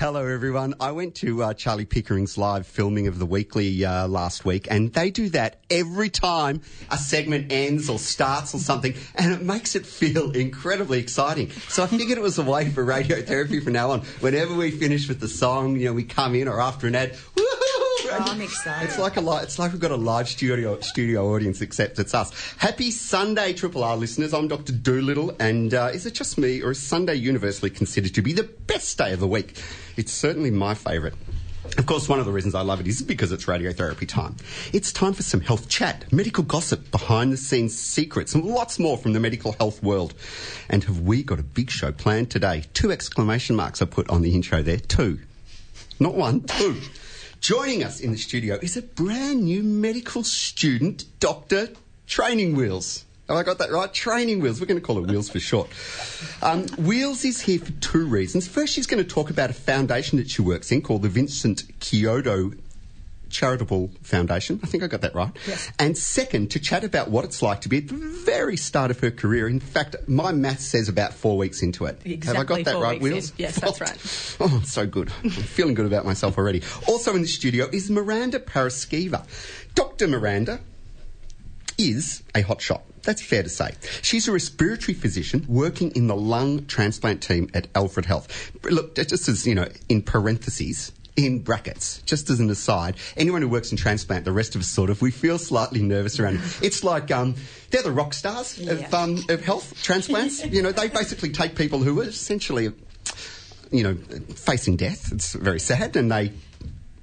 Hello, everyone. I went to uh, Charlie Pickering's live filming of the weekly uh, last week, and they do that every time a segment ends or starts or something, and it makes it feel incredibly exciting. So I figured it was a way for radiotherapy from now on. Whenever we finish with the song, you know, we come in or after an ad, woo Oh, I'm excited. It's like a li- it's like we've got a live studio studio audience, except it's us. Happy Sunday, Triple R listeners. I'm Dr. Dolittle, and uh, is it just me, or is Sunday universally considered to be the best day of the week? It's certainly my favourite. Of course, one of the reasons I love it is because it's radiotherapy time. It's time for some health chat, medical gossip, behind the scenes secrets, and lots more from the medical health world. And have we got a big show planned today? Two exclamation marks are put on the intro there. Two. Not one, two. Joining us in the studio is a brand new medical student, Dr. Training Wheels. Have I got that right? Training Wheels. We're going to call it Wheels for short. Um, Wheels is here for two reasons. First, she's going to talk about a foundation that she works in called the Vincent Chiodo Charitable Foundation. I think I got that right. Yes. And second, to chat about what it's like to be at the very start of her career. In fact, my math says about four weeks into it. Have I got that right, in. Yes, that's right. Oh, so good. I'm feeling good about myself already. Also in the studio is Miranda Paraskeva. Dr. Miranda is a hotshot. That's fair to say. She's a respiratory physician working in the lung transplant team at Alfred Health. Look, just as, you know, in parentheses, in brackets, just as an aside, anyone who works in transplant, the rest of us sort of, we feel slightly nervous around it. It's like, um, they're the rock stars of, um, of health transplants. you know, they basically take people who are essentially you know, facing death. It's very sad, and they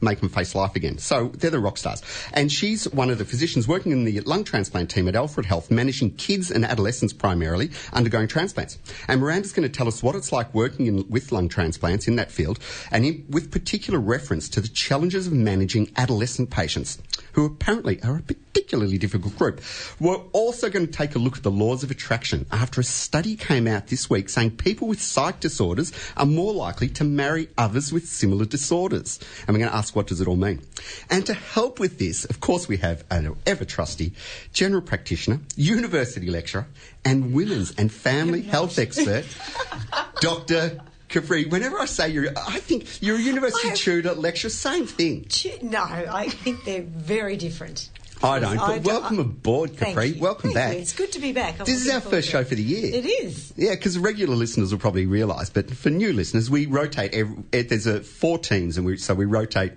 make them face life again. So they're the rock stars. And she's one of the physicians working in the lung transplant team at Alfred Health, managing kids and adolescents primarily undergoing transplants. And Miranda's going to tell us what it's like working in, with lung transplants in that field, and in, with particular reference to the challenges of managing adolescent patients, who apparently are a particularly difficult group. We're also going to take a look at the laws of attraction after a study came out this week saying people with psych disorders are more likely to marry others with similar disorders. And we're going to ask what does it all mean. And to help with this, of course, we have an ever trusty general practitioner, university lecturer, and women's and family health expert, Dr. Capri. Whenever I say you're, I think you're a university tutor, lecturer, same thing. No, I think they're very different. I don't, but I welcome aboard, Capri. Welcome Thank back. you. It's good to be back. I'm This is our first show for the year. It is. Yeah, because regular listeners will probably realise, but for new listeners, we rotate. Every, eh, there's a four teams, and we so we rotate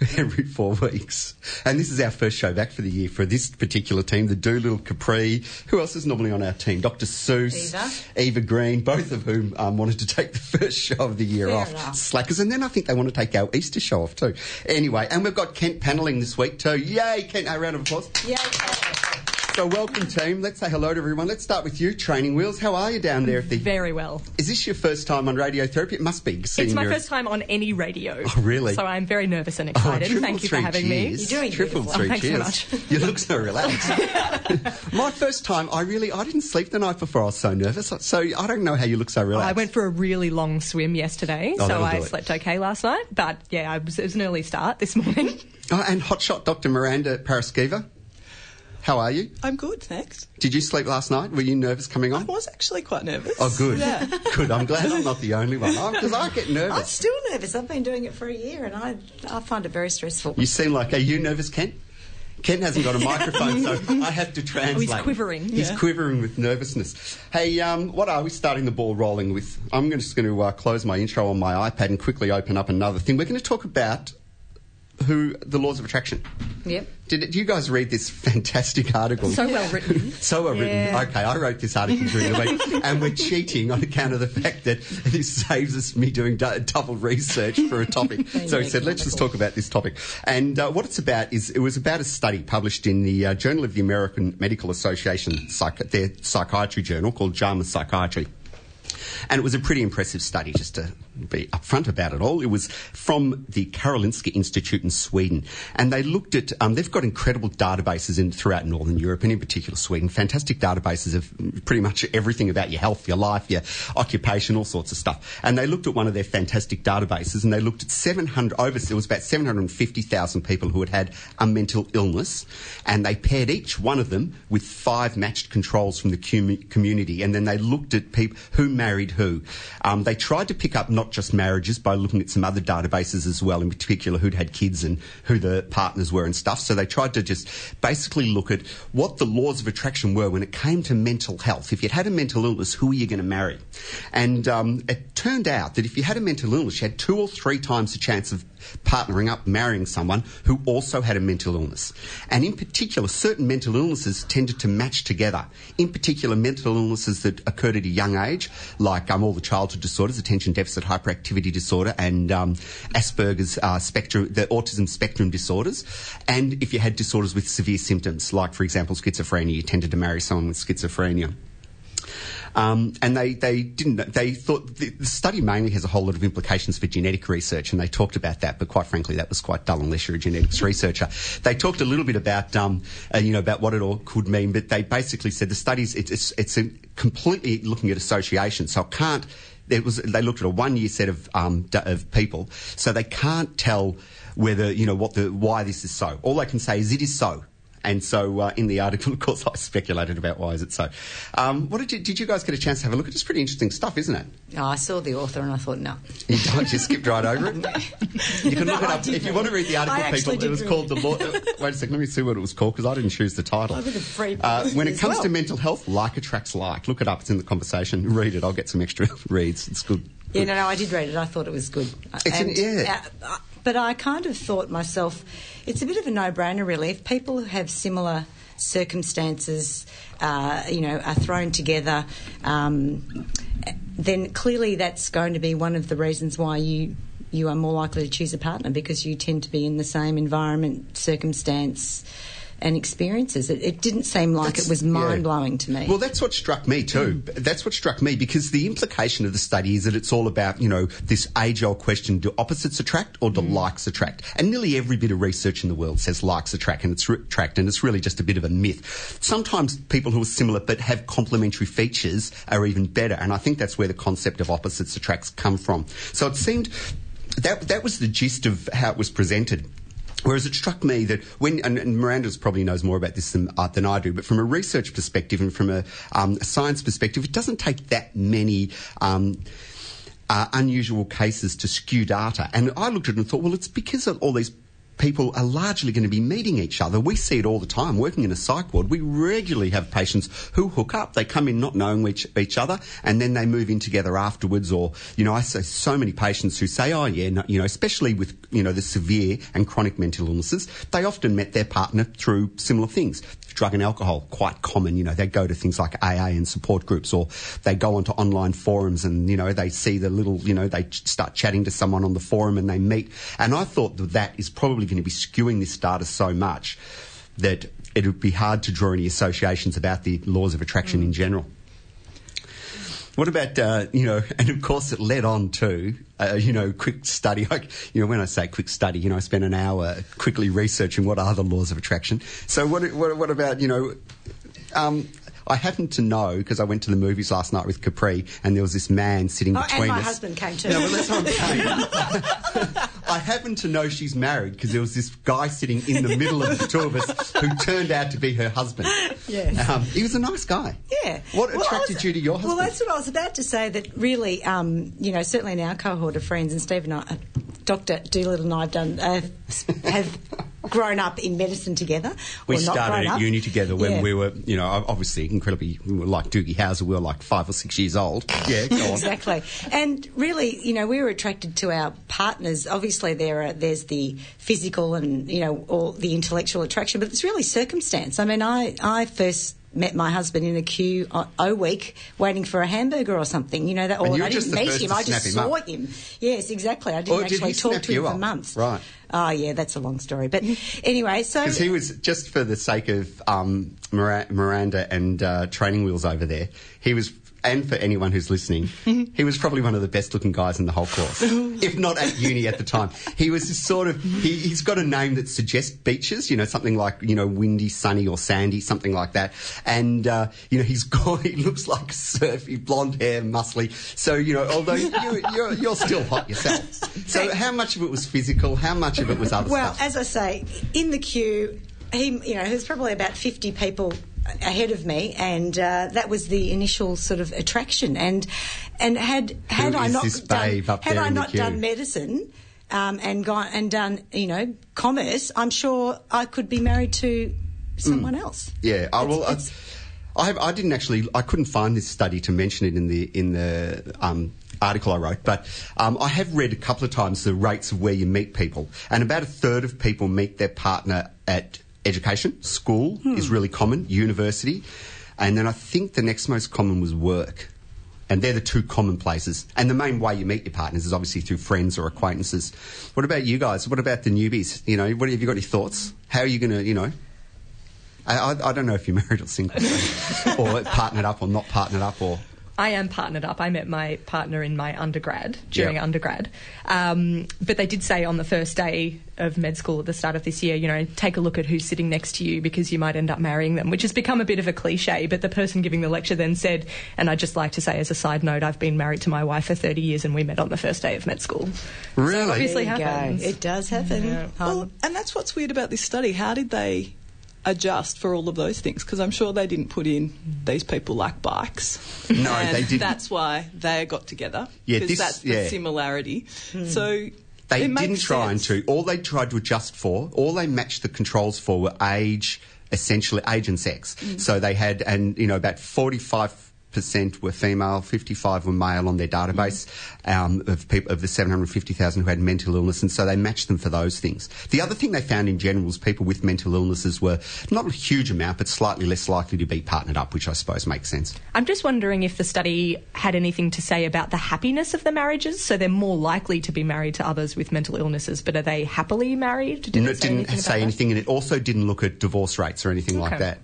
every four weeks. And this is our first show back for the year for this particular team, the Dolittle Capri. Who else is normally on our team? Dr. Seuss, Eva. Eva Green, both of whom um, wanted to take the first show of the year Fair off. enough. Slackers, and then I think they want to take our Easter show off too. Anyway, and we've got Kent panelling this week too. Yay, Kent! A round of applause. Yeah. So welcome, team. Let's say hello to everyone. Let's start with you, Training Wheels. How are you down there at the? Very well. Is this your first time on radiotherapy? It must be. It's my your- first time on any radio. Oh, really? So I'm very nervous and Oh, excited. triple Thank you for having cheers. You're doing triple beautiful. three Oh, thanks so cheers. much. You look so relaxed. my first time, I really, I didn't sleep the night before. I was so nervous. So I don't know how you look so oh, relaxed. I went for a really long swim yesterday, Oh, so I slept okay last night. But yeah, I was, it was an early start this morning. Oh, and hotshot Dr. Miranda Paraskeva. How are you? I'm good, thanks. Did you sleep last night? Were you nervous coming on? I was actually quite nervous. Oh, good. Yeah. Good. I'm glad I'm not the only one. Because I get nervous. I'm nervous. still nervous. I've been doing it for a year, and I I find it very stressful. You seem like, are you nervous, Kent? Kent hasn't got a microphone, so I have to translate. Oh, quivering. He's Yeah. quivering with nervousness. Hey, um, what are we starting the ball rolling with? I'm just going to uh, close my intro on my iPad and quickly open up another thing. We're going to talk about who the laws of attraction. Yep. Did, did you guys read this fantastic article? So well written. So well written. Yeah. Okay, I wrote this article during the week, and we're cheating on account of the fact that this saves us me doing double research for a topic. so he said, let's just talk about this topic. And uh, what it's about is it was about a study published in the uh, Journal of the American Medical Association, psych- their psychiatry journal called JAMA Psychiatry. And it was a pretty impressive study, just to be upfront about it all. It was from the Karolinska Institute in Sweden, and they looked at. Um, they've got incredible databases in throughout Northern Europe, and in particular Sweden. Fantastic databases of pretty much everything about your health, your life, your occupation, all sorts of stuff. And they looked at one of their fantastic databases, and they looked at 700 over. It was about 750,000 people who had had a mental illness, and they paired each one of them with five matched controls from the com- community, and then they looked at people who married who. Um, they tried to pick up not just marriages by looking at some other databases as well, in particular who'd had kids and who the partners were and stuff. So they tried to just basically look at what the laws of attraction were when it came to mental health. If you'd had a mental illness, who were you going to marry? And um, it turned out that if you had a mental illness, you had two or three times the chance of partnering up, marrying someone who also had a mental illness. And in particular, certain mental illnesses tended to match together. In particular, mental illnesses that occurred at a young age, like um, all the childhood disorders, attention deficit hyperactivity disorder, and um, Asperger's uh, spectrum, the autism spectrum disorders. And if you had disorders with severe symptoms, like, for example, schizophrenia, you tended to marry someone with schizophrenia. Um, and they, they didn't, they thought the, the, study mainly has a whole lot of implications for genetic research, and they talked about that, but quite frankly, that was quite dull unless you're a genetics researcher. They talked a little bit about, um, uh, you know, about what it all could mean, but they basically said the studies, it, it's, it's completely looking at association, so it can't, it was, they looked at a one year set of, um, of people, so they can't tell whether, you know, what the, why this is so. All they can say is it is so. And so uh, in the article, of course, I speculated about why is it so. Um, what did you, did you guys get a chance to have a look at? It's pretty interesting stuff, isn't it? Oh, I saw the author and I thought, no. You, you skipped right over it? You can look no, it up. If you want to read the article, people, it was called The Law. wait a second, let me see what it was called because I didn't choose the title. Uh, when it comes well. to mental health, like attracts like. Look it up, it's in the conversation. Read it, I'll get some extra reads. It's good. Yeah, no, no, I did read it. I thought it was good. It's and, an, yeah. Uh, but I kind of thought myself, it's a bit of a no-brainer, really. If people who have similar circumstances, uh, you know, are thrown together, um, then clearly that's going to be one of the reasons why you you are more likely to choose a partner because you tend to be in the same environment, circumstance and experiences. It, it didn't seem like that's, it was mind blowing yeah. to me. Well, that's what struck me too. Mm. That's what struck me because the implication of the study is that it's all about, you know, this age old question do opposites attract or do mm. likes attract? And nearly every bit of research in the world says likes attract and it's re- attract, and it's really just a bit of a myth. Sometimes people who are similar but have complementary features are even better, and I think that's where the concept of opposites attracts come from. So it seemed that that was the gist of how it was presented. Whereas it struck me that when, and, and Miranda's probably knows more about this than, uh, than, I do, but from a research perspective and from a, um, a science perspective, it doesn't take that many. Um, uh, unusual cases to skew data. And I looked at it and thought, well, it's because of all these people are largely going to be meeting each other. We see it all the time. Working in a psych ward, we regularly have patients who hook up. They come in not knowing each, each other, and then they move in together afterwards. Or, you know, I see so many patients who say, "Oh, yeah," no, you know, especially with you know the severe and chronic mental illnesses, they often met their partner through similar things drug and alcohol, quite common. You know, they go to things like AA and support groups, or they go onto online forums and, you know, they see the little, you know, they start chatting to someone on the forum and they meet. And I thought that that is probably going to be skewing this data so much that it would be hard to draw any associations about the laws of attraction mm. in general. What about, uh, you know, and of course it led on to, uh, you know, quick study. Like, you know, when I say quick study, you know, I spent an hour quickly researching what are the laws of attraction. So what, what, what about, you know, um, I happen to know because I went to the movies last night with Capri, and there was this man sitting oh, between and my us. husband came too. No, well, that's what I'm saying. I happen to know she's married because there was this guy sitting in the middle of the two of us who turned out to be her husband. Yes. Um, he was a nice guy. Yeah. What well, attracted was, you to your husband? Well, that's what I was about to say. That really, um, you know, certainly in our cohort of friends, and Steve and I, uh, Dr. Dolittle and I have done uh, have grown up in medicine together. We started at uni together when yeah. we were, you know, obviously incredibly we were like Doogie Howser. We were like five or six years old. Yeah, go on. exactly. And really, you know, we were attracted to our partners. Obviously, there are, there's the physical and you know, all the intellectual attraction, but it's really circumstance. I mean, I I first met my husband in a queue uh, O week waiting for a hamburger or something. You know that, or I didn't meet him. I just saw him, him, Yes, exactly. I didn't actually talk to him for months. Right. Oh yeah, that's a long story. But anyway, so because he was just for the sake of um, Miranda and uh, training wheels over there, he was and for anyone who's listening, he was probably one of the best looking guys in the whole course, if not at uni at the time. He was sort of, he, he's got a name that suggests beaches, you know, something like, you know, windy, sunny or sandy, something like that. And, uh, you know, he's got, he looks like surfy, blonde hair, muscly. So, you know, although you, you're, you're still hot yourself. So how much of it was physical? How much of it was other Well, stuff? as I say, in the queue, he, you know, there's probably about 50 people ahead of me, and uh, that was the initial sort of attraction. And and had had I not done, had I not done medicine. Um, and gone and done, you know, commerce. I'm sure I could be married to someone else. Yeah, I, well, I, It's- I, have, I didn't actually. I couldn't find this study to mention it in the in the um, article I wrote, but um, I have read a couple of times the rates of where you meet people, and about a third of people meet their partner at education, school hmm. is really common, university, and then I think the next most common was work. And they're the two common places. And the main way you meet your partners is obviously through friends or acquaintances. What about you guys? What about the newbies? You know, what have you got any thoughts? How are you going to, you know, I, I, I don't know if you're married or single, or partnered up or not partnered up, or I am partnered up. I met my partner in my undergrad, during Yep. undergrad. Um, but they did say on the first day of med school at the start of this year, you know, take a look at who's sitting next to you because you might end up marrying them, which has become a bit of a cliche. But the person giving the lecture then said, and I'd just like to say as a side note, I've been married to my wife for 30 years and we met on the first day of med school. really? obviously There you go. happens. It does happen. Yeah. Um, Well, and that's what's weird about this study. How did they adjust for all of those things? Because I'm sure they didn't put in these people like bikes. No, and they didn't. That's why they got together. Yeah, because this- that's the yeah. similarity. So They it didn't try and to. All they tried to adjust for, all they matched the controls for were age, essentially age and sex. Mm. So they had, and you know, about forty-five percent were female, fifty-five were male on their database um, of people of the seven hundred fifty thousand who had mental illness, and so they matched them for those things. The other thing they found in general was people with mental illnesses were not a huge amount, but slightly less likely to be partnered up, which I suppose makes sense. I'm just wondering if the study had anything to say about the happiness of the marriages. So they're more likely to be married to others with mental illnesses, but are they happily married? Did No, it say didn't anything say anything, and it also didn't look at divorce rates or anything like that.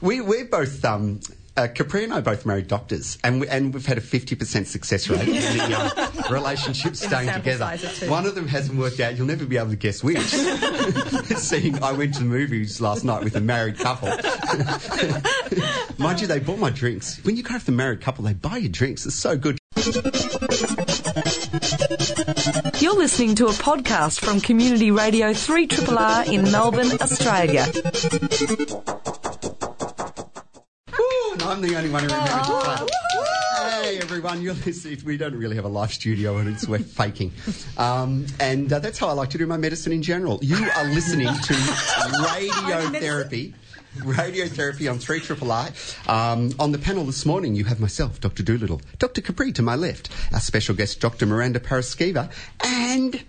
We, we're both. Um, uh, Capri and I both married doctors, and we, and we've had a fifty percent success rate in the um, relationship staying together. size of two. One of them hasn't worked out. You'll never be able to guess which. Seeing, I went to the movies last night with a married couple. Mind you, they bought my drinks. When you go with a married couple, they buy you drinks. It's so good. You're listening to a podcast from Community Radio 3RRR in Melbourne, Australia. And I'm the only one who remembers clap. Hey everyone, you're listening. We don't really have a live studio, and it's we're faking. Um, and uh, that's how I like to do my medicine in general. You are listening to radiotherapy. Radiotherapy on 3 Triple R. Um, on the panel this morning, you have myself, Dr. Dolittle, Dr. Capri to my left, our special guest, Dr. Miranda Paraskeva, and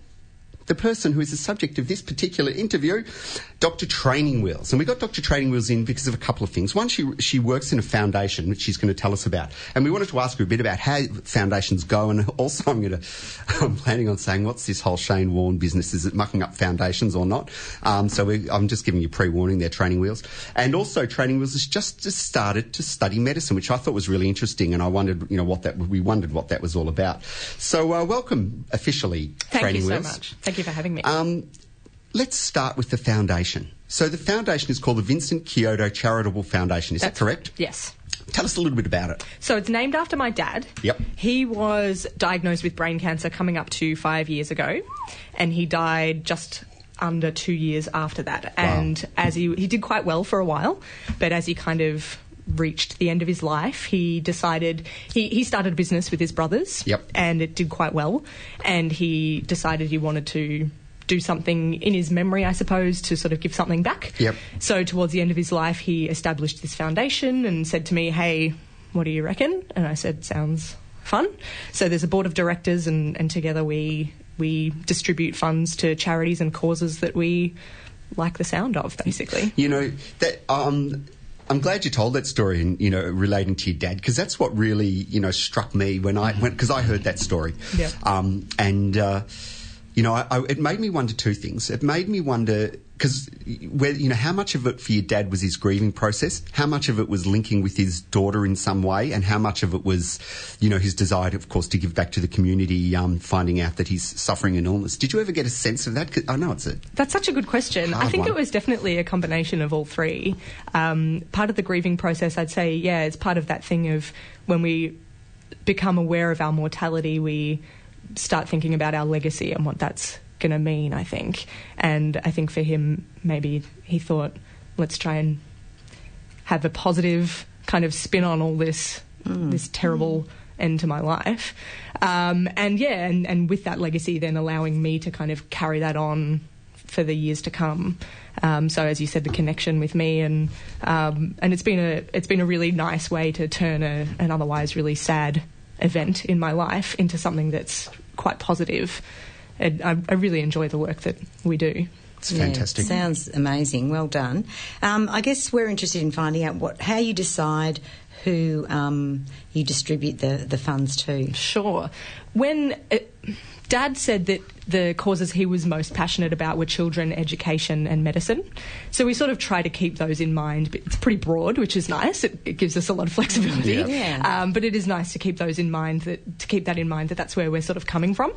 the person who is the subject of this particular interview, Dr. Training Wheels. And we got Dr. Training Wheels in because of a couple of things. One, she, she works in a foundation, which she's going to tell us about. And we wanted to ask her a bit about how foundations go. And also, I'm going to, I'm planning on saying, what's this whole Shane Warne business? Is it mucking up foundations or not? Um, so we, I'm just giving you pre-warning there, Training Wheels. And also, Training Wheels has just, just started to study medicine, which I thought was really interesting. And I wondered, you know, what that, we wondered what that was all about. So, uh, welcome officially, Thank Training you so Wheels. much. Thank you for having me. Um, let's start with the foundation. So the foundation is called the Vincent Chiodo Charitable Foundation. Is That's that correct? Yes. Tell us a little bit about it. So it's named after my dad. Yep. He was diagnosed with brain cancer coming up to five years ago, and he died just under two years after that. And as he he did quite well for a while, but as he kind of reached the end of his life, he decided he, he started a business with his brothers. Yep. And it did quite well, and he decided he wanted to do something in his memory, I suppose, to sort of give something back. Yep. So towards the end of his life, he established this foundation and said to me, "Hey, what do you reckon?" And I said, "Sounds fun." So there's a board of directors, and, and together we we distribute funds to charities and causes that we like the sound of, basically. You know that. Um, I'm glad you told that story, and you know, relating to your dad, because that's what really you know struck me when I went because I heard that story. Yeah. Um, and uh, you know, I, I, it made me wonder two things. It made me wonder because where you know how much of it for your dad was his grieving process, how much of it was linking with his daughter in some way, and how much of it was, you know, his desire, of course, to give back to the community, um, finding out that he's suffering an illness. Did you ever get a sense of that? I know it's a That's such a good question. I think one. it was definitely a combination of all three. Um, part of the grieving process, I'd say, yeah, it's part of that thing of when we become aware of our mortality, we start thinking about our legacy and what that's going to mean, I think. And I think for him, maybe he thought, let's try and have a positive kind of spin on all this this terrible end to my life. Um, and yeah, and, and with that legacy, then allowing me to kind of carry that on for the years to come. Um, so as you said, the connection with me and um, and it's been a it's been a really nice way to turn a, an otherwise really sad event in my life into something that's quite positive. And I, I really enjoy the work that we do. it's Yeah, fantastic. sounds amazing. Well done. Um, I guess we're interested in finding out what how you decide who um, you distribute the, the funds to. Sure. When uh, Dad said that the causes he was most passionate about were children, education, and medicine, so we sort of try to keep those in mind. But it's pretty broad, which is nice. It, it gives us a lot of flexibility. Yeah. Yeah. Um, but it is nice to keep those in mind. That to keep that in mind that that's where we're sort of coming from.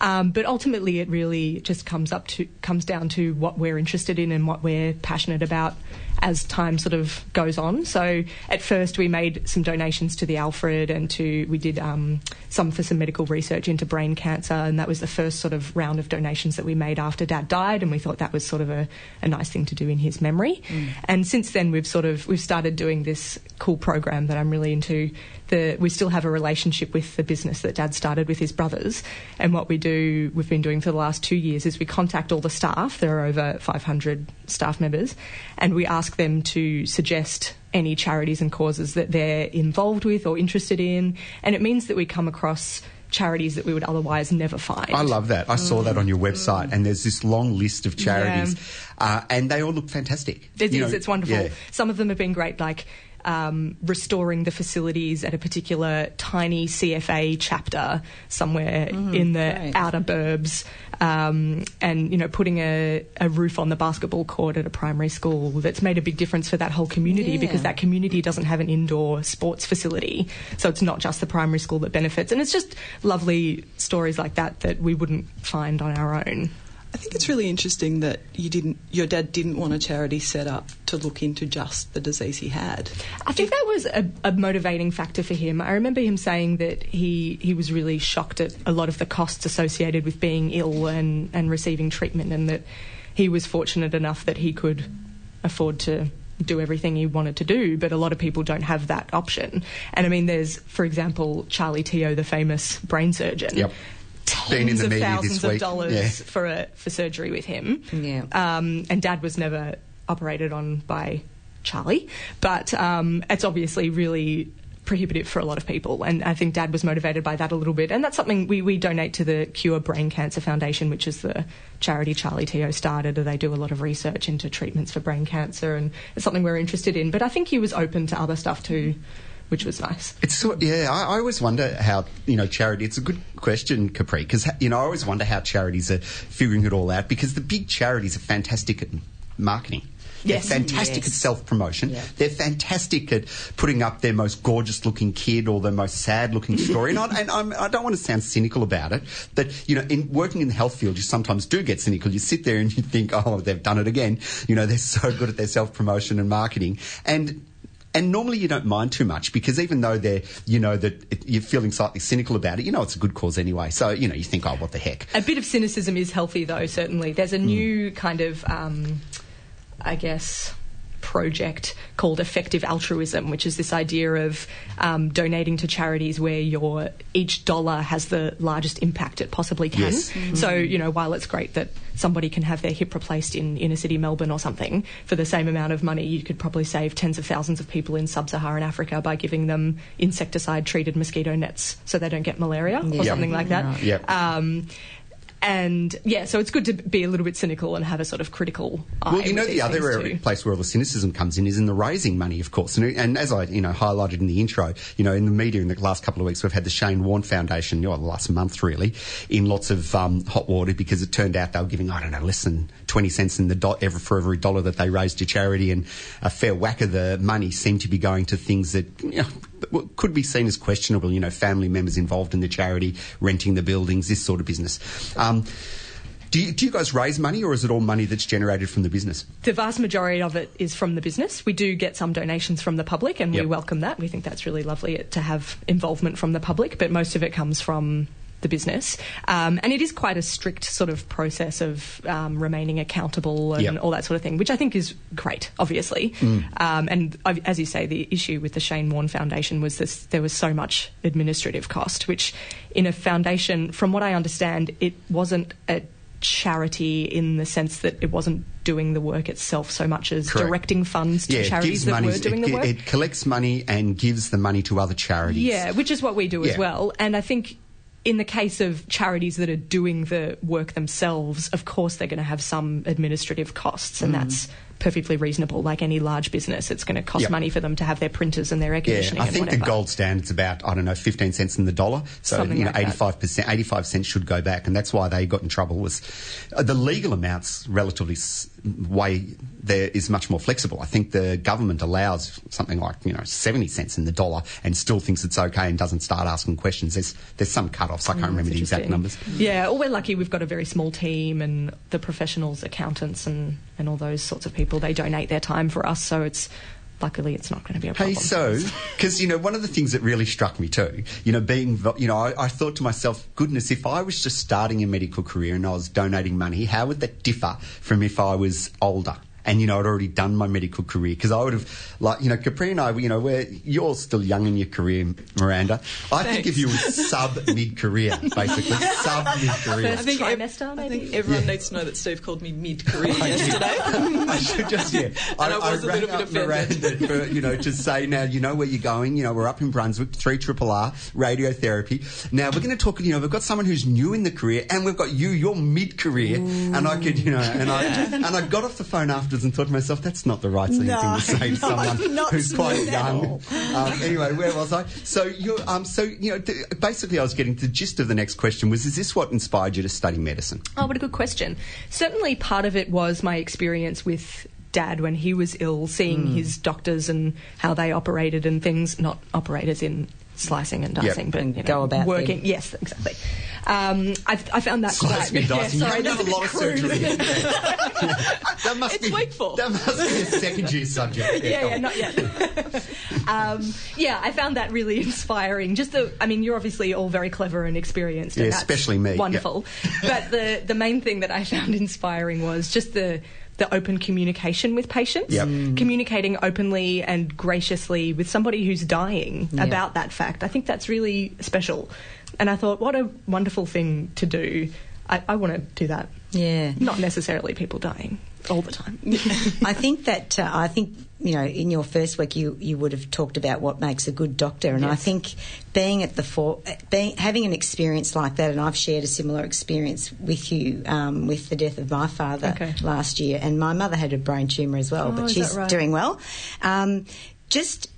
Um, but ultimately, it really just comes up to comes down to what we're interested in and what we're passionate about as time sort of goes on. So at first we made some donations to the Alfred and to we did um, some for some medical research into brain cancer, and that was the first sort of round of donations that we made after Dad died, and we thought that was sort of a, a nice thing to do in his memory. And since then we've sort of we've started doing this cool program that I'm really into. The, we still have a relationship with the business that Dad started with his brothers, and what we do, we've been doing for the last two years, is we contact all the staff. There are over 500 staff members, and we ask them to suggest any charities and causes that they're involved with or interested in, and it means that we come across charities that we would otherwise never find. I love that. I saw that on your website, and there's this long list of charities, uh, and they all look fantastic. It is, know, It's wonderful. yeah. Some of them have been great, like um, restoring the facilities at a particular tiny CFA chapter somewhere in the great. outer burbs, um, and you know, putting a, a roof on the basketball court at a primary school. That's made a big difference for that whole community Yeah. because that community doesn't have an indoor sports facility. So it's not just the primary school that benefits, and it's just lovely stories like that that we wouldn't find on our own. I think it's really interesting that you didn't, your dad didn't want a charity set up to look into just the disease he had. I think that was a, a motivating factor for him. I remember him saying that he, he was really shocked at a lot of the costs associated with being ill and, and receiving treatment, and that he was fortunate enough that he could afford to do everything he wanted to do, but a lot of people don't have that option. And I mean, there's, for example, Charlie Teo, the famous brain surgeon. Yep. Tens Been in the of thousands of dollars Yeah. for a, for surgery with him. Yeah. Um, and Dad was never operated on by Charlie, but um, it's obviously really prohibitive for a lot of people. And I think Dad was motivated by that a little bit. And that's something we, we donate to the Cure Brain Cancer Foundation, which is the charity Charlie Teo started. They do a lot of research into treatments for brain cancer, and it's something we're interested in. But I think he was open to other stuff too, which was nice. It's sort, yeah. I, I always wonder how you know charity. It's a good question, Capri, because you know I always wonder how charities are figuring it all out. Because the big charities are fantastic at marketing. Yes. They're fantastic Yes. at self promotion. Yeah. They're fantastic at putting up their most gorgeous looking kid or their most sad looking story. and I, and I'm, I don't want to sound cynical about it, but you know, in working in the health field, you sometimes do get cynical. You sit there and you think, oh, they've done it again. You know, they're so good at their self promotion and marketing. And and normally you don't mind too much because even though they're, you know, that you're feeling slightly cynical about it, you know it's a good cause anyway. So, you know, you think, oh, what the heck. A bit of cynicism is healthy, though, certainly. There's a new kind of, um, I guess, project called effective altruism, which is this idea of um, donating to charities where your each dollar has the largest impact it possibly can. Yes. So, you know, while it's great that somebody can have their hip replaced in inner city Melbourne or something, for the same amount of money, you could probably save tens of thousands of people in sub Saharan Africa by giving them insecticide treated mosquito nets so they don't get malaria or Yeah. something like that. Yep. Um, and yeah, so it's good to be a little bit cynical and have a sort of critical eye. Well, you know, the other too. place where all the cynicism comes in is in the raising money, of course. And, and as I, you know, highlighted in the intro, you know, in the media in the last couple of weeks, we've had the Shane Warne Foundation, you know, the last month really, in lots of um, hot water because it turned out they were giving, I don't know, less than 20 cents in the do- every, for every dollar that they raised to charity, and a fair whack of the money seemed to be going to things that you know, could be seen as questionable. You know, family members involved in the charity, renting the buildings, this sort of business. Um, do you, do you guys raise money, or is it all money that's generated from the business? The vast majority of it is from the business. We do get some donations from the public, and Yep. we welcome that. We think that's really lovely to have involvement from the public, but most of it comes from the business. Um, and it is quite a strict sort of process of um, remaining accountable and Yep. all that sort of thing, which I think is great, obviously. Um, and as you say, the issue with the Shane Warne Foundation was this: there was so much administrative cost, which in a foundation, from what I understand, it wasn't a charity in the sense that it wasn't doing the work itself so much as Correct. directing funds to yeah, charities that money. were doing it, the work. it collects money and gives the money to other charities. Yeah, which is what we do as well. And I think in the case of charities that are doing the work themselves, of course they're going to have some administrative costs, Mm. and that's perfectly reasonable. Like any large business, it's going to cost Yep. money for them to have their printers and their air Yeah, I think whatever. the gold standard's about I don't know fifteen cents in the dollar, so Something you know eighty five percent, eighty five cents should go back, and that's why they got in trouble. Was uh, the legal amounts relatively s- way there is much more flexible. I think the government allows something like you know seventy cents in the dollar and still thinks it's okay and doesn't start asking questions. There's there's some cut-offs. I can't oh, remember the exact numbers. Yeah, well, we're lucky we've got a very small team and the professionals, accountants, and, and all those sorts of people, they donate their time for us, so it's luckily it's not going to be a problem. Hey, so, because, you know, one of the things that really struck me too, you know, being, you know, I, I thought to myself, goodness, if I was just starting a medical career and I was donating money, how would that differ from if I was older? And, you know, I'd already done my medical career because I would have, like, you know, Capri and I, you know, we're, you're still young in your career, Miranda. I think if you were sub mid career, basically, sub mid career. First ev- trimester, I maybe? think everyone needs to know that Steve called me mid-career yesterday. I should just yeah. I was a rang little bit up Miranda for, you know to say now you know where you're going. You know we're up in Brunswick, three triple R radiotherapy. Now we're going to talk. You know we've got someone who's new in the career, and we've got you. You're mid career, and I could you know and I and I got off the phone afterwards and thought to myself that's not the right thing, No, to say to no, someone who's quite young. Um, anyway, where was I? So you um so you know th- basically I was getting to the gist of the next question was is this what inspired you to study medicine? Oh, what a good question. Certainly, part of it was my experience with dad when he was ill, seeing Hmm. his doctors and how they operated and things, not operators in slicing and dicing, but And you know, go about working. them. Yes, exactly. Um, I, I found that Slicing and dicing. Yeah, sorry, that's a lot of surgery. that must It's be week four. That must be a second year subject. yeah, yeah, not yet. um, yeah, I found that really inspiring. Just the, I mean, you're obviously all very clever and experienced, and Yeah, that's especially me. Wonderful. but the the main thing that I found inspiring was just the the open communication with patients, Yep. Mm. communicating openly and graciously with somebody who's dying Yeah. about that fact. I think that's really special. And I thought, what a wonderful thing to do. I, I want to do that. Yeah. Not necessarily people dying all the time. I think that uh, I think you know in your first week you you would have talked about what makes a good doctor, and I think being at the for being having an experience like that, and I've shared a similar experience with you um, with the death of my father Okay. last year, and my mother had a brain tumor as well, Oh, but she's right? doing well. Um, just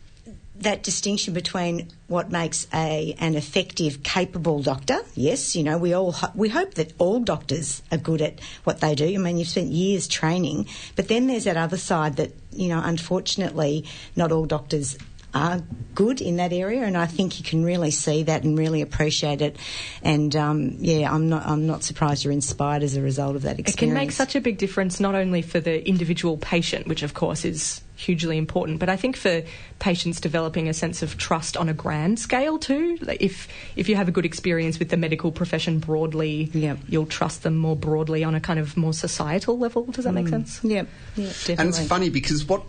that distinction between what makes a an effective, capable doctor. Yes, you know we all ho- we hope that all doctors are good at what they do. I mean, you've spent years training, but then there's that other side that you know, unfortunately, not all doctors are good in that area, and I think you can really see that and really appreciate it. And um, yeah, I'm not I'm not surprised you're inspired as a result of that experience. It can make such a big difference not only for the individual patient, which of course is hugely important, but I think for patients developing a sense of trust on a grand scale too. Like if if you have a good experience with the medical profession broadly, Yep. you'll trust them more broadly on a kind of more societal level. Does that make sense? Yep, yep, definitely. And it's funny because what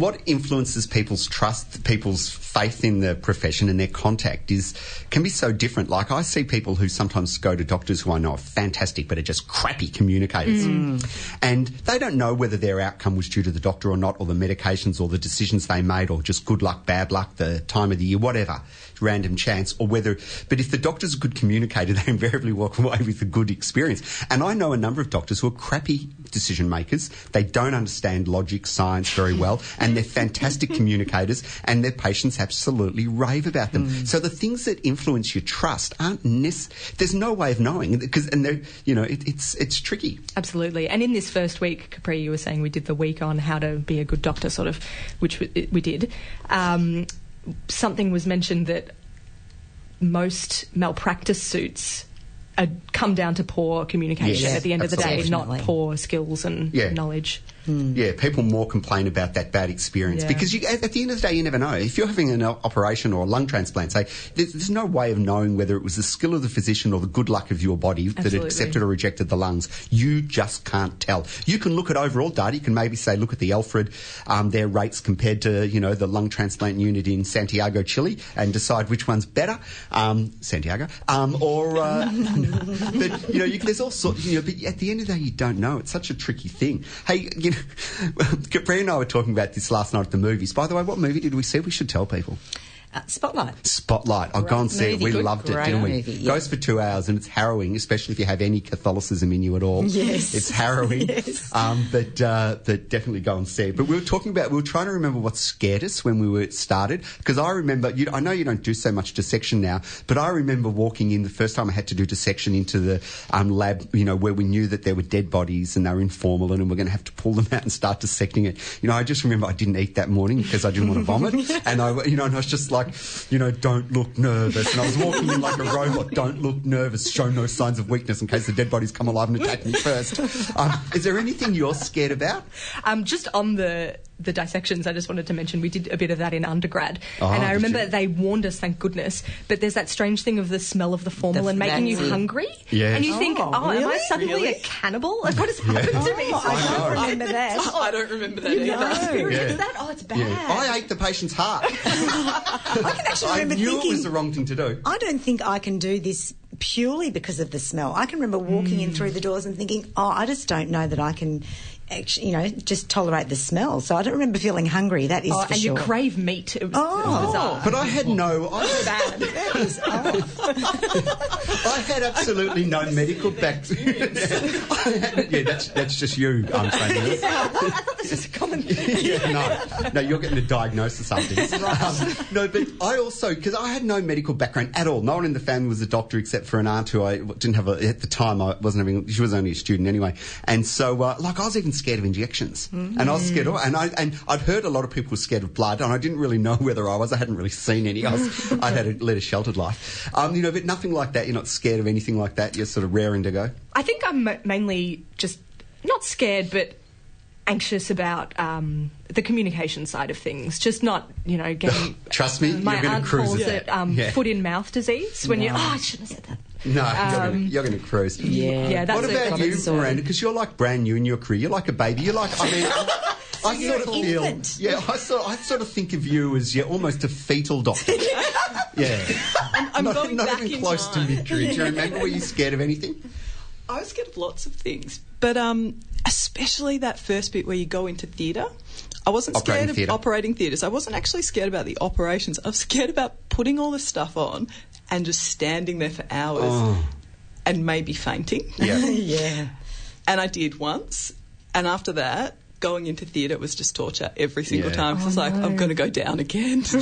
what influences people's trust, people's faith in the profession and their contact is can be so different. Like I see people who sometimes go to doctors who I know are fantastic but are just crappy communicators, mm. and they don't know whether their outcome was due to the doctor or not, or the medications, or the decisions they made, or just good luck, bad luck, the time of the year, whatever, random chance, or whether. But if the doctor's a good communicator, they invariably walk away with a good experience. And I know a number of doctors who are crappy decision makers. They don't understand logic, science very well, and they're fantastic communicators, and their patients absolutely rave about them. So the things that influence your trust aren't nec- There's no way of knowing because, and they're, you know, it, it's it's tricky. Absolutely. And in this first week, Capri, you were saying we did the week on how to be a good doctor, sort of, which we, we did. Um, something was mentioned that most malpractice suits come down to poor communication Yes, at the end of the day, not poor skills and Yeah. knowledge. Yeah, people more complain about that bad experience Yeah. because you, at, at the end of the day, you never know. If you're having an operation or a lung transplant, say, there's, there's no way of knowing whether it was the skill of the physician or the good luck of your body that accepted or rejected the lungs. You just can't tell. You can look at overall data. You can maybe say, look at the Alfred, um, their rates compared to, you know, the lung transplant unit in Santiago, Chile, and decide which one's better. Um, Santiago. Um, or, uh, but, you know, you, there's all sorts, you know, but at the end of the day, you don't know. It's such a tricky thing. Hey, you know, Capri and I were talking about this last night at the movies. By the way, what movie did we see? We should tell people. Spotlight. Spotlight. I'll go and see it. We Good, loved it, didn't we? movie, yeah. Goes for two hours and it's harrowing, especially if you have any Catholicism in you at all. Yes. It's harrowing. Yes. Um, but, uh, but definitely go and see it. But we were talking about, we were trying to remember what scared us when we were started. Because I remember, you, I know you don't do so much dissection now, but I remember walking in the first time I had to do dissection into the um, lab, you know, where we knew that there were dead bodies and they were in formalin and we're going to have to pull them out and start dissecting it. You know, I just remember I didn't eat that morning because I didn't want to vomit. and I, you know, and I was just like, you know, don't look nervous. And I was walking in like a robot, don't look nervous, show no signs of weakness in case the dead bodies come alive and attack me first. Um, is there anything you're scared about? Um, just on the the dissections, I just wanted to mention we did a bit of that in undergrad, Oh, and I remember you? they warned us, thank goodness. But there's that strange thing of the smell of the formalin The- making you it. hungry, Yes. and you think, Oh, oh, am I suddenly Really? a cannibal? Like, what has happened to me? Oh, I don't remember that. I don't remember that You either. never experienced Yeah. that? Oh, it's bad. Yeah. I ate the patient's heart. I can actually I remember knew thinking. it was the wrong thing to do. I don't think I can do this purely because of the smell. I can remember walking in hmm. through the doors and thinking, oh, I just don't know that I can actually, you know, just tolerate the smell. So I don't remember feeling hungry. That is Oh, for and sure. you crave meat. It was, Oh. it was bizarre. But I had no, I had. That is off. I had absolutely no medical back. I had- yeah, that's that's just you. I'm saying. It's just a common yeah, no, no, you're getting a diagnosis after this. Um, no, but I also because I had no medical background at all. No one in the family was a doctor except for an aunt who I didn't have a, at the time. I wasn't having. She was only a student anyway, and so uh, like I was even scared of injections, and I was scared of, and I and I'd heard a lot of people were scared of blood, and I didn't really know whether I was. I hadn't really seen any. I was, I'd had a, led a sheltered life, um, you know, but nothing like that. You're not scared of anything like that. You're sort of raring to go. I think I'm mainly just not scared, but anxious about um, the communication side of things. Just not, you know, getting. Trust me, My you're aunt calls it. it um, Yeah. foot in mouth disease. When you, oh, I shouldn't have said that. No, you're gonna- you're going to cruise. Yeah. Yeah, that's what about common you, story. Miranda? Because you're like brand new in your career. You're like a baby. You're like, I mean, I you're sort of an feel, infant. yeah, I sort, I sort of think of you as yeah, almost a fetal doctor. yeah, I'm not, going not back even in close time. to mid-career. Do you remember? Were you scared of anything? I was scared of lots of things, but um, especially that first bit where you go into theatre. I wasn't Operating scared of theatre. operating theatres. I wasn't actually scared about the operations. I was scared about putting all this stuff on and just standing there for hours Oh. and maybe fainting. Yeah. yeah. And I did once. And after that, going into theatre was just torture every single Yeah. time. 'cause I was like, I'm going to go down again.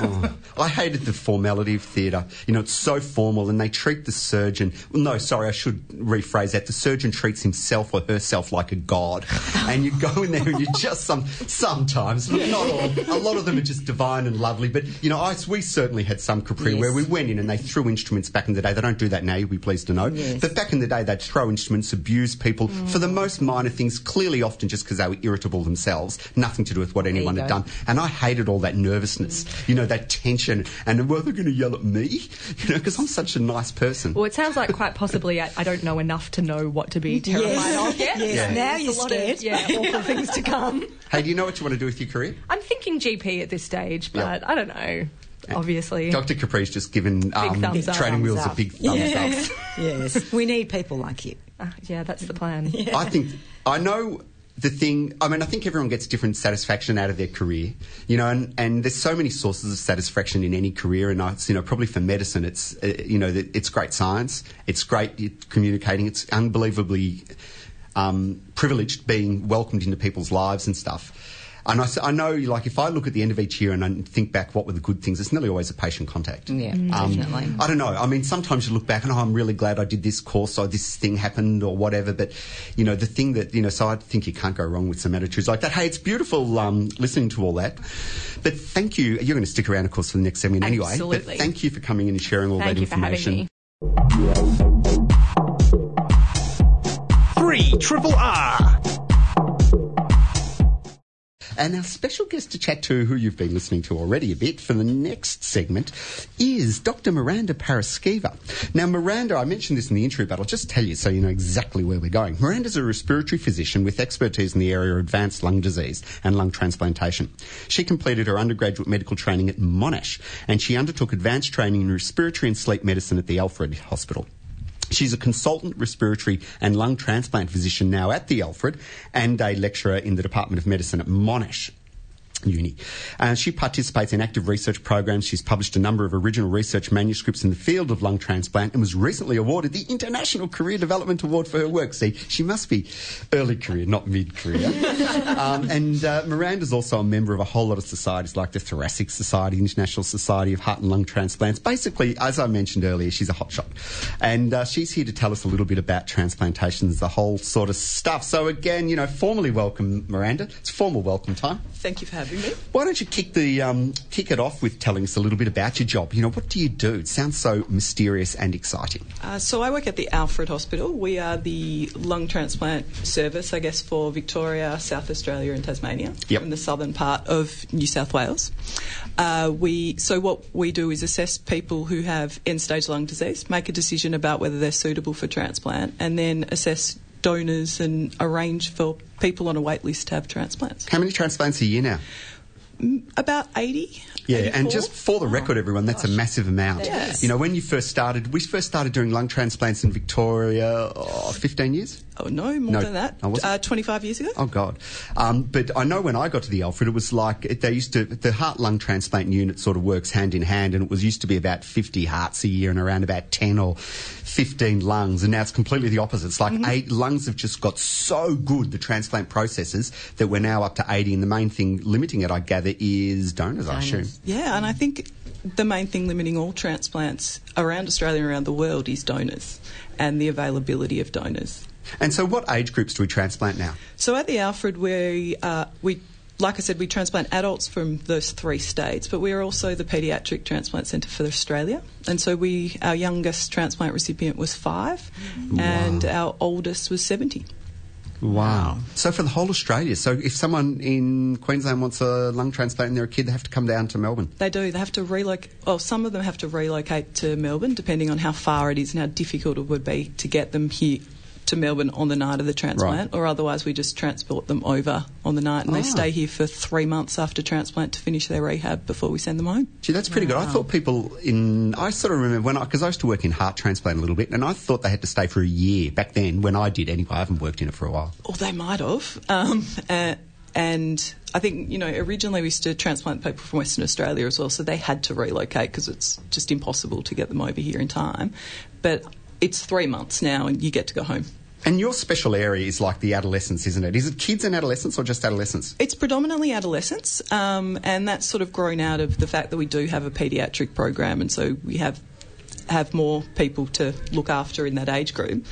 Oh, I hated the formality of theatre. You know, it's so formal, and they treat the surgeon. No, sorry, I should rephrase that. The surgeon treats himself or herself like a god, and you go in there and you just some sometimes, but not all. A lot of them are just divine and lovely. But you know, I, we certainly had some Capri Yes. where we went in and they threw instruments back in the day. They don't do that now. You'll be pleased to know. Yes. But back in the day, they'd throw instruments, abuse people mm. for the most minor things. Clearly, often just because they were irritable themselves, nothing to do with what anyone had go. done. And I hated all that nervousness, you know, that tension. And were they going to yell at me? You know, because I'm such a nice person. Well, it sounds like quite possibly I, I don't know enough to know what to be terrified Yes. of yet. Yes, Yeah. now There's you're a lot scared. Of, yeah, awful things to come. Hey, do you know what you want to do with your career? I'm thinking GP at this stage, Yeah. but I don't know. Obviously, Dr. Capri's just given um, thumbs training Thumbs wheels a big thumbs Yeah. up. yes. We need people like you. Uh, yeah, that's the plan. I think I know the thing. I mean, I think everyone gets different satisfaction out of their career, you know, and, and there's so many sources of satisfaction in any career. And it's you know probably for medicine, it's uh, you know it's great science, it's great communicating, it's unbelievably um, privileged being welcomed into people's lives and stuff. And I know, like, if I look at the end of each year and I think back, what were the good things? It's nearly always a patient contact. Yeah, Um, definitely. I don't know. I mean, sometimes you look back and, oh, I'm really glad I did this course or this thing happened or whatever. But, you know, the thing that, you know, so I think you can't go wrong with some attitudes like that. Hey, it's beautiful um, listening to all that. But thank you. You're going to stick around, of course, for the next segment anyway. Absolutely. But thank you for coming in and sharing all Thank that you for having information. me. Three Triple R. And our special guest to chat to, who you've been listening to already a bit for the next segment, is Dr. Miranda Paraskeva. Now, Miranda, I mentioned this in the intro, but I'll just tell you so you know exactly where we're going. Miranda's a respiratory physician with expertise in the area of advanced lung disease and lung transplantation. She completed her undergraduate medical training at Monash, and she undertook advanced training in respiratory and sleep medicine at the Alfred Hospital. She's a consultant respiratory and lung transplant physician now at the Alfred and a lecturer in the Department of Medicine at Monash. Uni. Uh, she participates in active research programs. She's published a number of original research manuscripts in the field of lung transplant and was recently awarded the International Career Development Award for her work. See, she must be early career, not mid career. um, and uh, Miranda's also a member of a whole lot of societies like the Thoracic Society, International Society of Heart and Lung Transplants. Basically, as I mentioned earlier, she's a hotshot. And uh, she's here to tell us a little bit about transplantations, the whole sort of stuff. So, again, you know, formally welcome, Miranda. It's formal welcome time. Thank you for having me. Why don't you kick the um, kick it off with telling us a little bit about your job? You know, what do you do? It sounds so mysterious and exciting. Uh, so I work at the Alfred Hospital. We are the lung transplant service, I guess, for Victoria, South Australia, and Tasmania, Yep. in the southern part of New South Wales. Uh, we so what we do is assess people who have end-stage lung disease, make a decision about whether they're suitable for transplant, and then assess donors and arrange for people on a wait list to have transplants. How many transplants a year now? About 80. Yeah, and just for the record, oh, everyone, that's a massive amount. That is. You know, when you first started, we first started doing lung transplants in Victoria oh, 15 years? Oh, no, more No. than that. Uh, 25 years ago. Oh God! Um, but I know when I got to the Alfred, it was like it, they used to the heart lung transplant unit sort of works hand in hand, and it was used to be about fifty hearts a year and around about ten or fifteen lungs, and now it's completely the opposite. It's like Mm-hmm. eight lungs have just got so good the transplant processes that we're now up to eighty, and the main thing limiting it, I gather, is donors. I assume. Yeah, and I think the main thing limiting all transplants around Australia and around the world is donors and the availability of donors. And so, what age groups do we transplant now? So at the Alfred, we uh, we like I said, we transplant adults from those three states, but we are also the paediatric transplant centre for Australia. And so we our youngest transplant recipient was five, and our oldest was seventy. Wow. So for the whole Australia. So if someone in Queensland wants a lung transplant and they're a kid, they have to come down to Melbourne. They do. They have to relocate. Well, some of them have to relocate to Melbourne, depending on how far it is and how difficult it would be to get them here to Melbourne on the night of the transplant. Or otherwise, we just transport them over on the night, and Ah. they stay here for three months after transplant to finish their rehab before we send them home. Gee, that's pretty good. I thought people in, I sort of remember when I, because I used to work in heart transplant a little bit, and I thought they had to stay for a year back then when I did anyway. I haven't worked in it for a while. Or they might have. Um, uh, and I think, you know, originally we used to transplant people from Western Australia as well, so they had to relocate because it's just impossible to get them over here in time. But it's three months now, and you get to go home. And your special area is like the adolescents, isn't it? Is it kids and adolescents or just adolescents? It's predominantly adolescents, um, and that's sort of grown out of the fact that we do have a paediatric program, and so we have have more people to look after in that age group.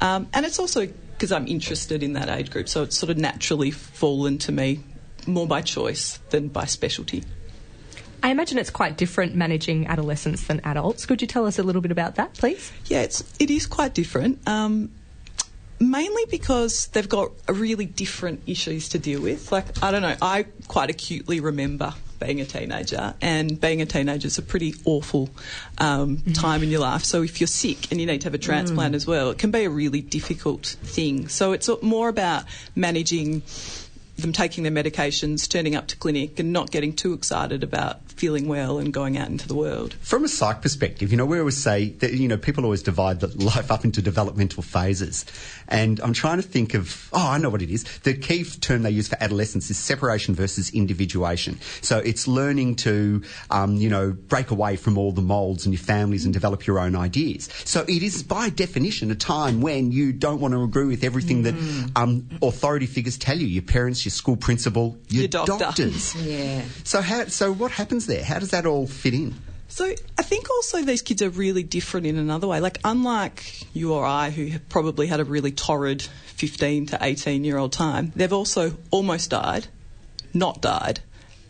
Um, and it's also because I'm interested in that age group, so it's sort of naturally fallen to me more by choice than by specialty. I imagine it's quite different managing adolescents than adults. Could you tell us a little bit about that, please? Yeah, it's it is quite different. Um, mainly because they've got really different issues to deal with. Like I don't know, I quite acutely remember being a teenager, and being a teenager is a pretty awful um, time in your life. So if you're sick and you need to have a transplant as well, it can be a really difficult thing. So it's more about managing them taking their medications, turning up to clinic, and not getting too excited about feeling well and going out into the world. From a psych perspective, you know, we always say that, you know, people always divide the life up into developmental phases. And I'm trying to think of, oh, I know what it is. The key term they use for adolescence is separation versus individuation. So it's learning to, um, you know, break away from all the molds and your families and develop your own ideas. So it is by definition a time when you don't want to agree with everything that um, authority figures tell you, your parents, your school principal, your, Your doctor. doctors. Yeah. So how? So what happens there? How does that all fit in? So I think also these kids are really different in another way. Like unlike you or I, who have probably had a really torrid 15 to 18 year old time, they've also almost died, not died,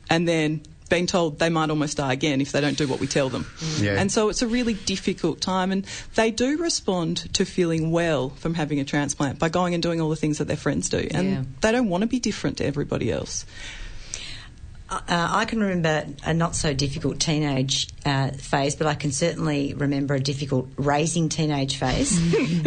and then been told they might almost die again if they don't do what we tell them. Yeah. And so it's a really difficult time, and they do respond to feeling well from having a transplant by going and doing all the things that their friends do, and Yeah. they don't want to be different to everybody else. Uh, I can remember a not so difficult teenage uh, phase, but I can certainly remember a difficult raising teenage phase.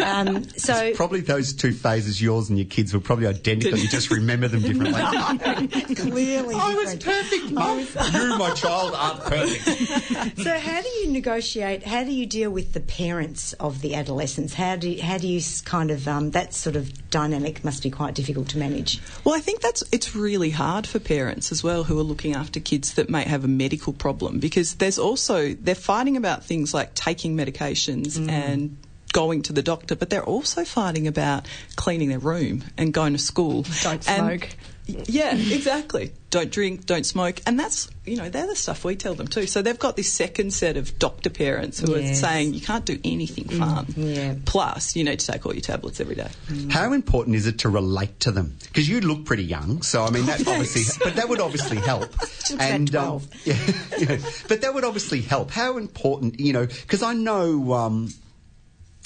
um, so Probably those two phases, yours and your kids, were probably identical. you just remember them differently. clearly I was different. perfect, Mum. You, my child, aren't perfect. So, how do you negotiate? How do you deal with the parents of the adolescents? How do you, how do you kind of um, that sort of dynamic must be quite difficult to manage. Well, I think that's it's really hard for parents as well who are looking after kids that may have a medical problem because there's also they're fighting about things like taking medications mm. and going to the doctor, but they're also fighting about cleaning their room and going to school. Don't And- smoke. Yeah, exactly. Don't drink, don't smoke, and that's you know they're the stuff we tell them too. So they've got this second set of doctor parents who are saying you can't do anything fun. yeah. Plus, you need to take all your tablets every day. How important is it to relate to them? Because you look pretty young, so I mean that obviously, but that would obviously help. and um, yeah, yeah, but that would obviously help. How important, you know? Because I know. Um,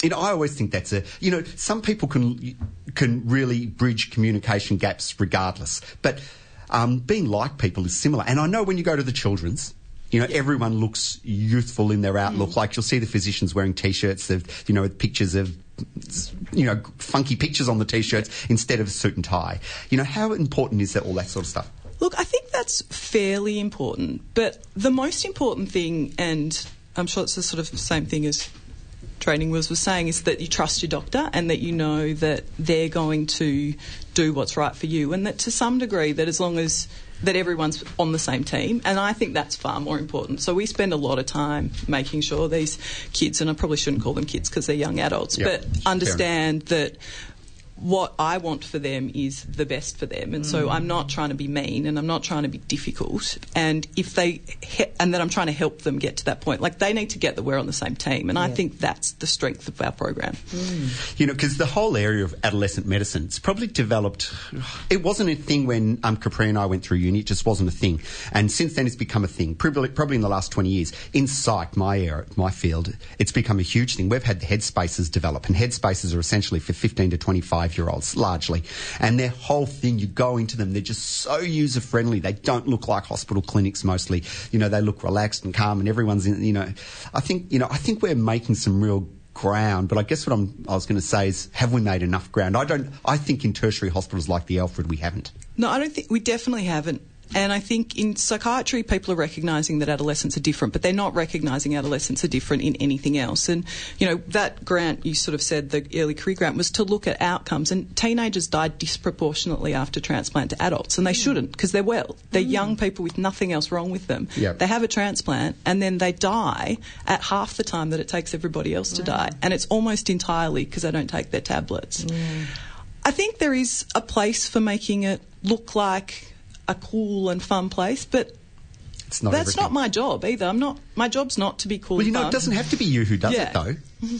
you know, I always think that's a. You know, some people can can really bridge communication gaps regardless, but um, being like people is similar. And I know when you go to the children's, you know, everyone looks youthful in their outlook. Like you'll see the physicians wearing t-shirts, of, you know, with pictures of, you know, funky pictures on the t-shirts instead of a suit and tie. You know, how important is that? All that sort of stuff. Look, I think that's fairly important, but the most important thing, and I'm sure it's the sort of same thing as training was was saying, is that you trust your doctor and that you know that they're going to do what's right for you, and that to some degree, that as long as that everyone's on the same team, and I think that's far more important. So we spend a lot of time making sure these kids, and I probably shouldn't call them kids because they're young adults, Yeah, but understand that what I want for them is the best for them, and so I'm not trying to be mean and I'm not trying to be difficult. And if they he- and that I'm trying to help them get to that point, like they need to get that we're on the same team, and I think that's the strength of our program. You know, because the whole area of adolescent medicine, it's probably developed. It wasn't a thing when um, Capri and I went through uni. It just wasn't a thing. And since then, it's become a thing. Probably, probably in the last 20 years. In psych, my area, my field, it's become a huge thing. We've had the headspaces develop, and headspaces are essentially for 15 to 25 year olds, largely. And their whole thing, you go into them, they're just so user friendly. They don't look like hospital clinics mostly. You know, they look relaxed and calm, and everyone's in, you know, I think, you know, I think we're making some real ground. But I guess what I'm, I was going to say is, have we made enough ground? I don't. I think in tertiary hospitals like the Alfred, we haven't. No, I don't think we definitely haven't. And I think in psychiatry, people are recognising that adolescents are different, but they're not recognising adolescents are different in anything else. And, you know, that grant you sort of said, the early career grant, was to look at outcomes. And teenagers died disproportionately after transplant to adults, and they hmm. shouldn't because they're well. They're hmm. young people with nothing else wrong with them. Yep. They have a transplant, and then they die at half the time that it takes everybody else to die. And it's almost entirely because they don't take their tablets. Hmm. I think there is a place for making it look like a cool and fun place, but It's not. that's everything. not my job either. I'm not. My job's not to be cool. Well, you know, fun. it doesn't have to be you who does Yeah. it, though.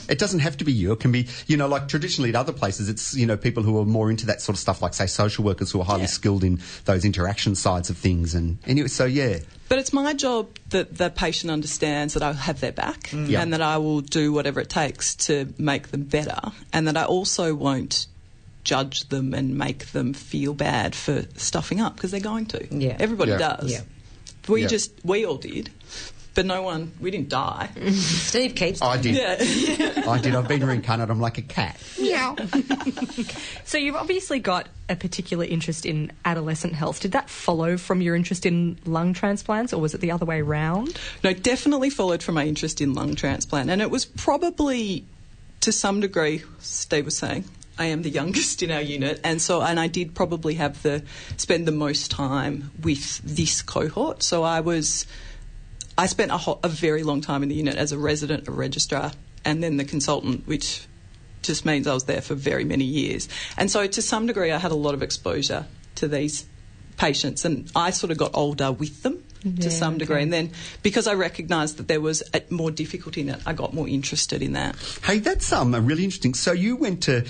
It doesn't have to be you. It can be, you know, like traditionally at other places, it's, you know, people who are more into that sort of stuff, like, say, social workers who are highly Yeah. skilled in those interaction sides of things. And anyway, so yeah. But it's my job that the patient understands that I have their back mm. Yeah. and that I will do whatever it takes to make them better, and that I also won't judge them and make them feel bad for stuffing up because they're going to. Yeah. Everybody Yeah. does. Yeah. We Yeah. just we all did, but no one. We didn't die. Steve keeps. I did. yeah. I did. I've been reincarnated. I'm like a cat. Yeah. so you've obviously got a particular interest in adolescent health. Did that follow from your interest in lung transplants, or was it the other way round? No, definitely followed from my interest in lung transplant, and it was probably to some degree. Steve was saying. I am the youngest in our unit, and so and I did probably have the spend the most time with this cohort. So I was, I spent a, ho- a very long time in the unit as a resident, a registrar, and then the consultant, which just means I was there for very many years. And so to some degree, I had a lot of exposure to these patients, and I sort of got older with them. Yeah, to some degree, okay. and then because I recognised that there was a, more difficulty in it, I got more interested in that. Hey, that's um, really interesting. So you went to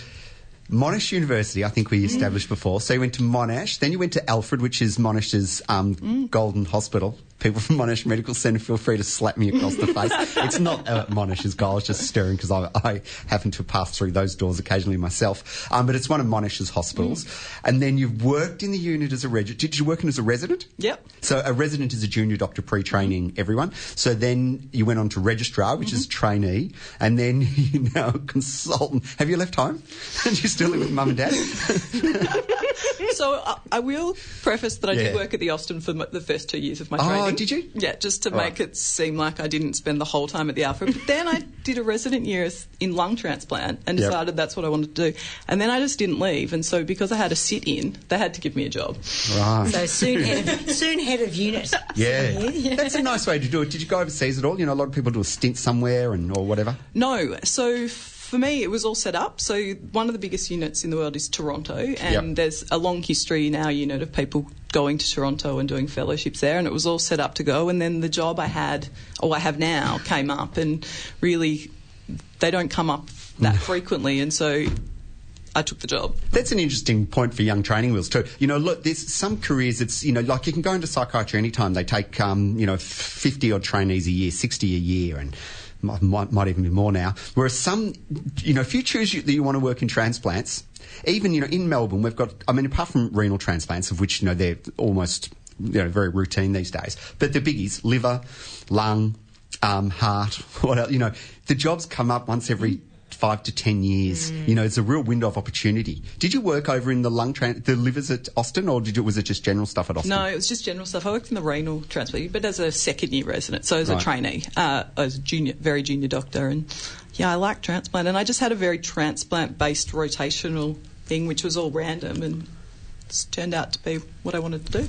Monash University, I think we established before. So you went to Monash, then you went to Alfred, which is Monash's um, Golden Hospital. People from Monash Medical Centre, feel free to slap me across the face. It's not uh, Monash's goal, it's just stirring because I, I happen to pass through those doors occasionally myself. Um, but it's one of Monash's hospitals. And then you've worked in the unit as a resident. Did you work in as a resident? Yep. So a resident is a junior doctor pre-training everyone. So then you went on to registrar, which is trainee, and then you're now a consultant. Have you left home? and you still live with mum and dad? so I, I will preface that I Yeah. did work at the Austin for m- the first two years of my oh, training. Oh, did you? Yeah, just to Right. make it seem like I didn't spend the whole time at the Alfred. But then I did a resident year in lung transplant and Yep. decided that's what I wanted to do. And then I just didn't leave. And so because I had a sit in, they had to give me a job. Right. So soon head of, soon head of unit. Yeah. That's a nice way to do it. Did you go overseas at all? You know, a lot of people do a stint somewhere and or whatever. No, so for me, it was all set up. So one of the biggest units in the world is Toronto, and Yep. there's a long history in our unit of people going to Toronto and doing fellowships there, and it was all set up to go. And then the job I had, or I have now, came up, and really, they don't come up that frequently, and so I took the job. That's an interesting point for young training wheels too. You know, look, there's some careers. It's you know, like you can go into psychiatry anytime. They take um, you know, fifty odd trainees a year, sixty a year, and might, might, even be more now. Whereas some, you know, if you choose that you want to work in transplants, even you know, in Melbourne, we've got. I mean, apart from renal transplants, of which you know they're almost you know very routine these days, but the biggies: liver, lung, um, heart. What else? You know, the jobs come up once every five to ten years. You know, it's a real window of opportunity. Did you work over in the lung tran- the livers at Austin, or did you, was it just general stuff at Austin? No, it was just general stuff. I worked in the renal transplant, but as a second year resident, so as a trainee, uh, as a junior, very junior doctor, and yeah, I like transplant, and I just had a very transplant based rotational thing, which was all random, and it's turned out to be what I wanted to do.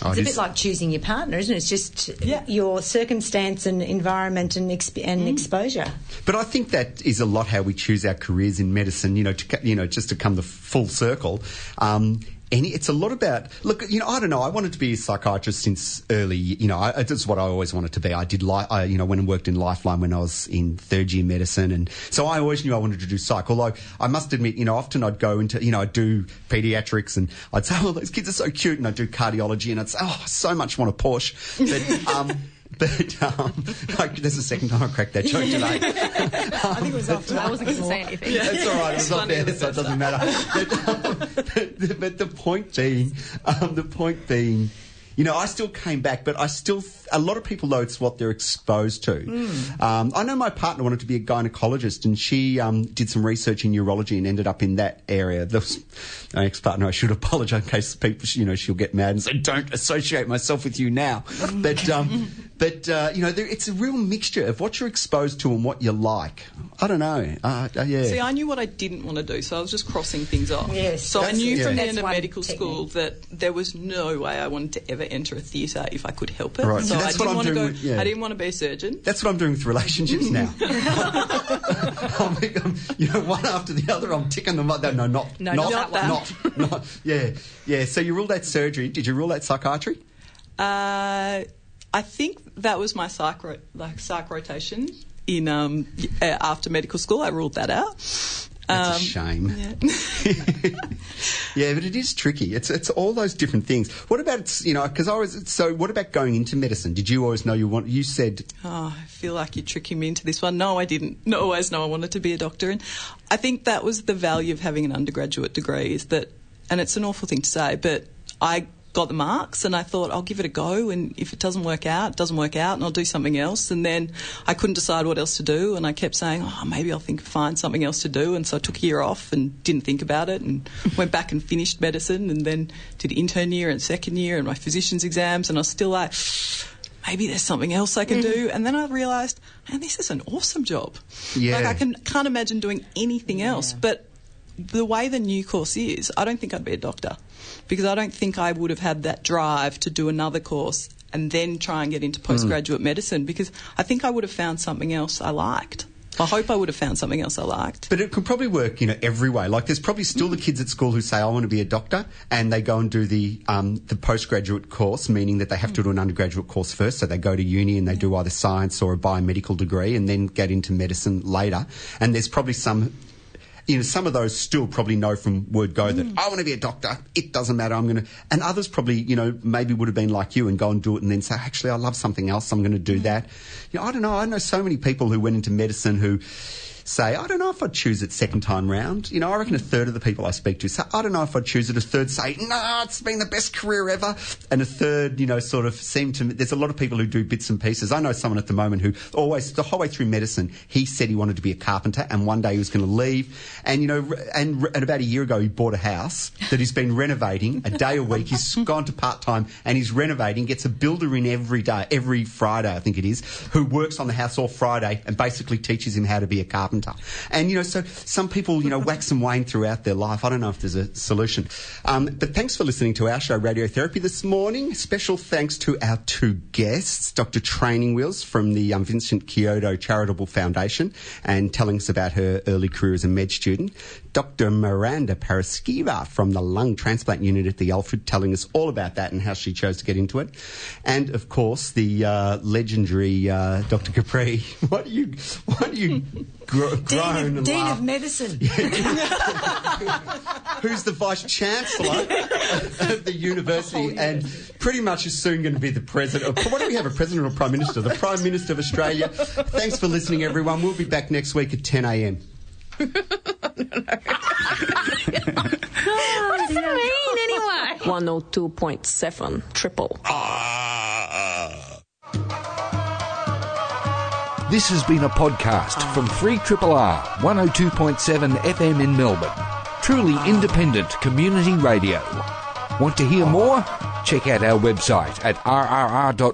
Oh, It's it a bit like choosing your partner, isn't it? It's just Yeah. your circumstance and environment and, exp- and Mm. exposure. But I think that is a lot how we choose our careers in medicine. You know, to, you know, just to come the full circle. Um, any, it's a lot about look. You know, I don't know. I wanted to be a psychiatrist since early. You know, I, that's what I always wanted to be. I did. Li- I, you know, went and worked in Lifeline when I was in third year medicine, and so I always knew I wanted to do psych. Although I must admit, you know, often I'd go into, you know, I'd do pediatrics, and I'd say, oh, those kids are so cute, and I'd do cardiology, and I'd say, oh, I so much want a Porsche, but. Um, But um, like, there's the second time I cracked that joke today. I think it was after I wasn't going to say anything. That's all right. It was funny there, so it doesn't matter. But, um, but, but the point being, um, the point being, you know, I still came back, but I still, a lot of people know it's what they're exposed to. Hmm. Um, I know my partner wanted to be a gynecologist, and she um, did some research in urology and ended up in that area. The, my ex-partner, I should apologise in case people, you know, she'll get mad and say, "Don't associate myself with you now." But, um, but uh, you know, there, it's a real mixture of what you're exposed to and what you like. I don't know. Uh, uh, yeah. See, I knew what I didn't want to do, so I was just crossing things off. Yes. So I knew yeah. from the end of medical technique. school that there was no way I wanted to ever enter a theatre if I could help it. Right. So See, I that's what didn't I'm want to go. doing with- yeah. I didn't want to be a surgeon. That's what I'm doing with relationships now. I'm, I'm- you know, one after the other, I'm ticking them up. No, not, No, not, not that not, not- yeah, yeah. So you ruled out surgery. Did you rule out psychiatry? Uh, I think that was my psych, ro- like psych rotation in um, uh, after medical school. I ruled that out. That's a Um, shame. yeah. Yeah, but it is tricky. It's it's all those different things. What about you know? Because I was so. What about going into medicine? Did you always know you want? You said Oh, I feel like you're tricking me into this one. No, I didn't. No, always know I wanted to be a doctor, and I think that was the value of having an undergraduate degree. Is that, and it's an awful thing to say, but I got the marks, and I thought I'll give it a go, and if it doesn't work out, it doesn't work out, and I'll do something else. And then I couldn't decide what else to do, and I kept saying, oh, maybe I'll think find something else to do, and so I took a year off and didn't think about it, and went back and finished medicine, and then did intern year and second year and my physician's exams, and I was still like maybe there's something else I can mm-hmm. do. And then I realised, man, this is an awesome job. Yeah. Like I can can't imagine doing anything else. But the way the new course is, I don't think I'd be a doctor because I don't think I would have had that drive to do another course and then try and get into postgraduate medicine because I think I would have found something else I liked. I hope I would have found something else I liked. But it could probably work, you know, every way. Like, there's probably still the kids at school who say, "I want to be a doctor," and they go and do the um, the postgraduate course, meaning that they have to do an undergraduate course first. So they go to uni and they do either science or a biomedical degree, and then get into medicine later. And there's probably some. You know, some of those still probably know from word go that mm. I want to be a doctor. It doesn't matter. I'm going to, and others probably, you know, maybe would have been like you and go and do it and then say, actually, I love something else. I'm going to do mm. that. You know, I don't know. I know so many people who went into medicine who say, I don't know if I'd choose it second time round. You know, I reckon a third of the people I speak to say, I don't know if I'd choose it. A third say, no, it's been the best career ever. And a third, you know, sort of seem to, there's a lot of people who do bits and pieces. I know someone at the moment who always, the whole way through medicine, he said he wanted to be a carpenter and one day he was going to leave. And, you know, and, and about a year ago, he bought a house that he's been renovating a day a week. He's gone to part time and he's renovating, gets a builder in every day, every Friday, I think it is, who works on the house all Friday and basically teaches him how to be a carpenter. And, you know, so some people, you know, wax and wane throughout their life. I don't know if there's a solution. Um, but thanks for listening to our show, Radiotherapy, this morning. Special thanks to our two guests, Dr. Training Wheels from the um, Vincent Chiodo Charitable Foundation and telling us about her early career as a med student. Dr. Miranda Paraskeva from the lung transplant unit at the Alfred telling us all about that and how she chose to get into it. And of course, the uh, legendary uh, Dr. Capri. What do you, what do you gro- groan Dean, of, Dean laugh? of Medicine. who's the vice chancellor of the university and pretty much is soon going to be the president. What do we have? A president or prime minister? The prime minister of Australia. Thanks for listening, everyone. We'll be back next week at 10 a.m. What does that mean anyway? 102.7 triple. Ah. This has been a podcast from 3 R 102.7 FM in Melbourne. Truly independent community radio. Want to hear more? Check out our website at rrr.org.au.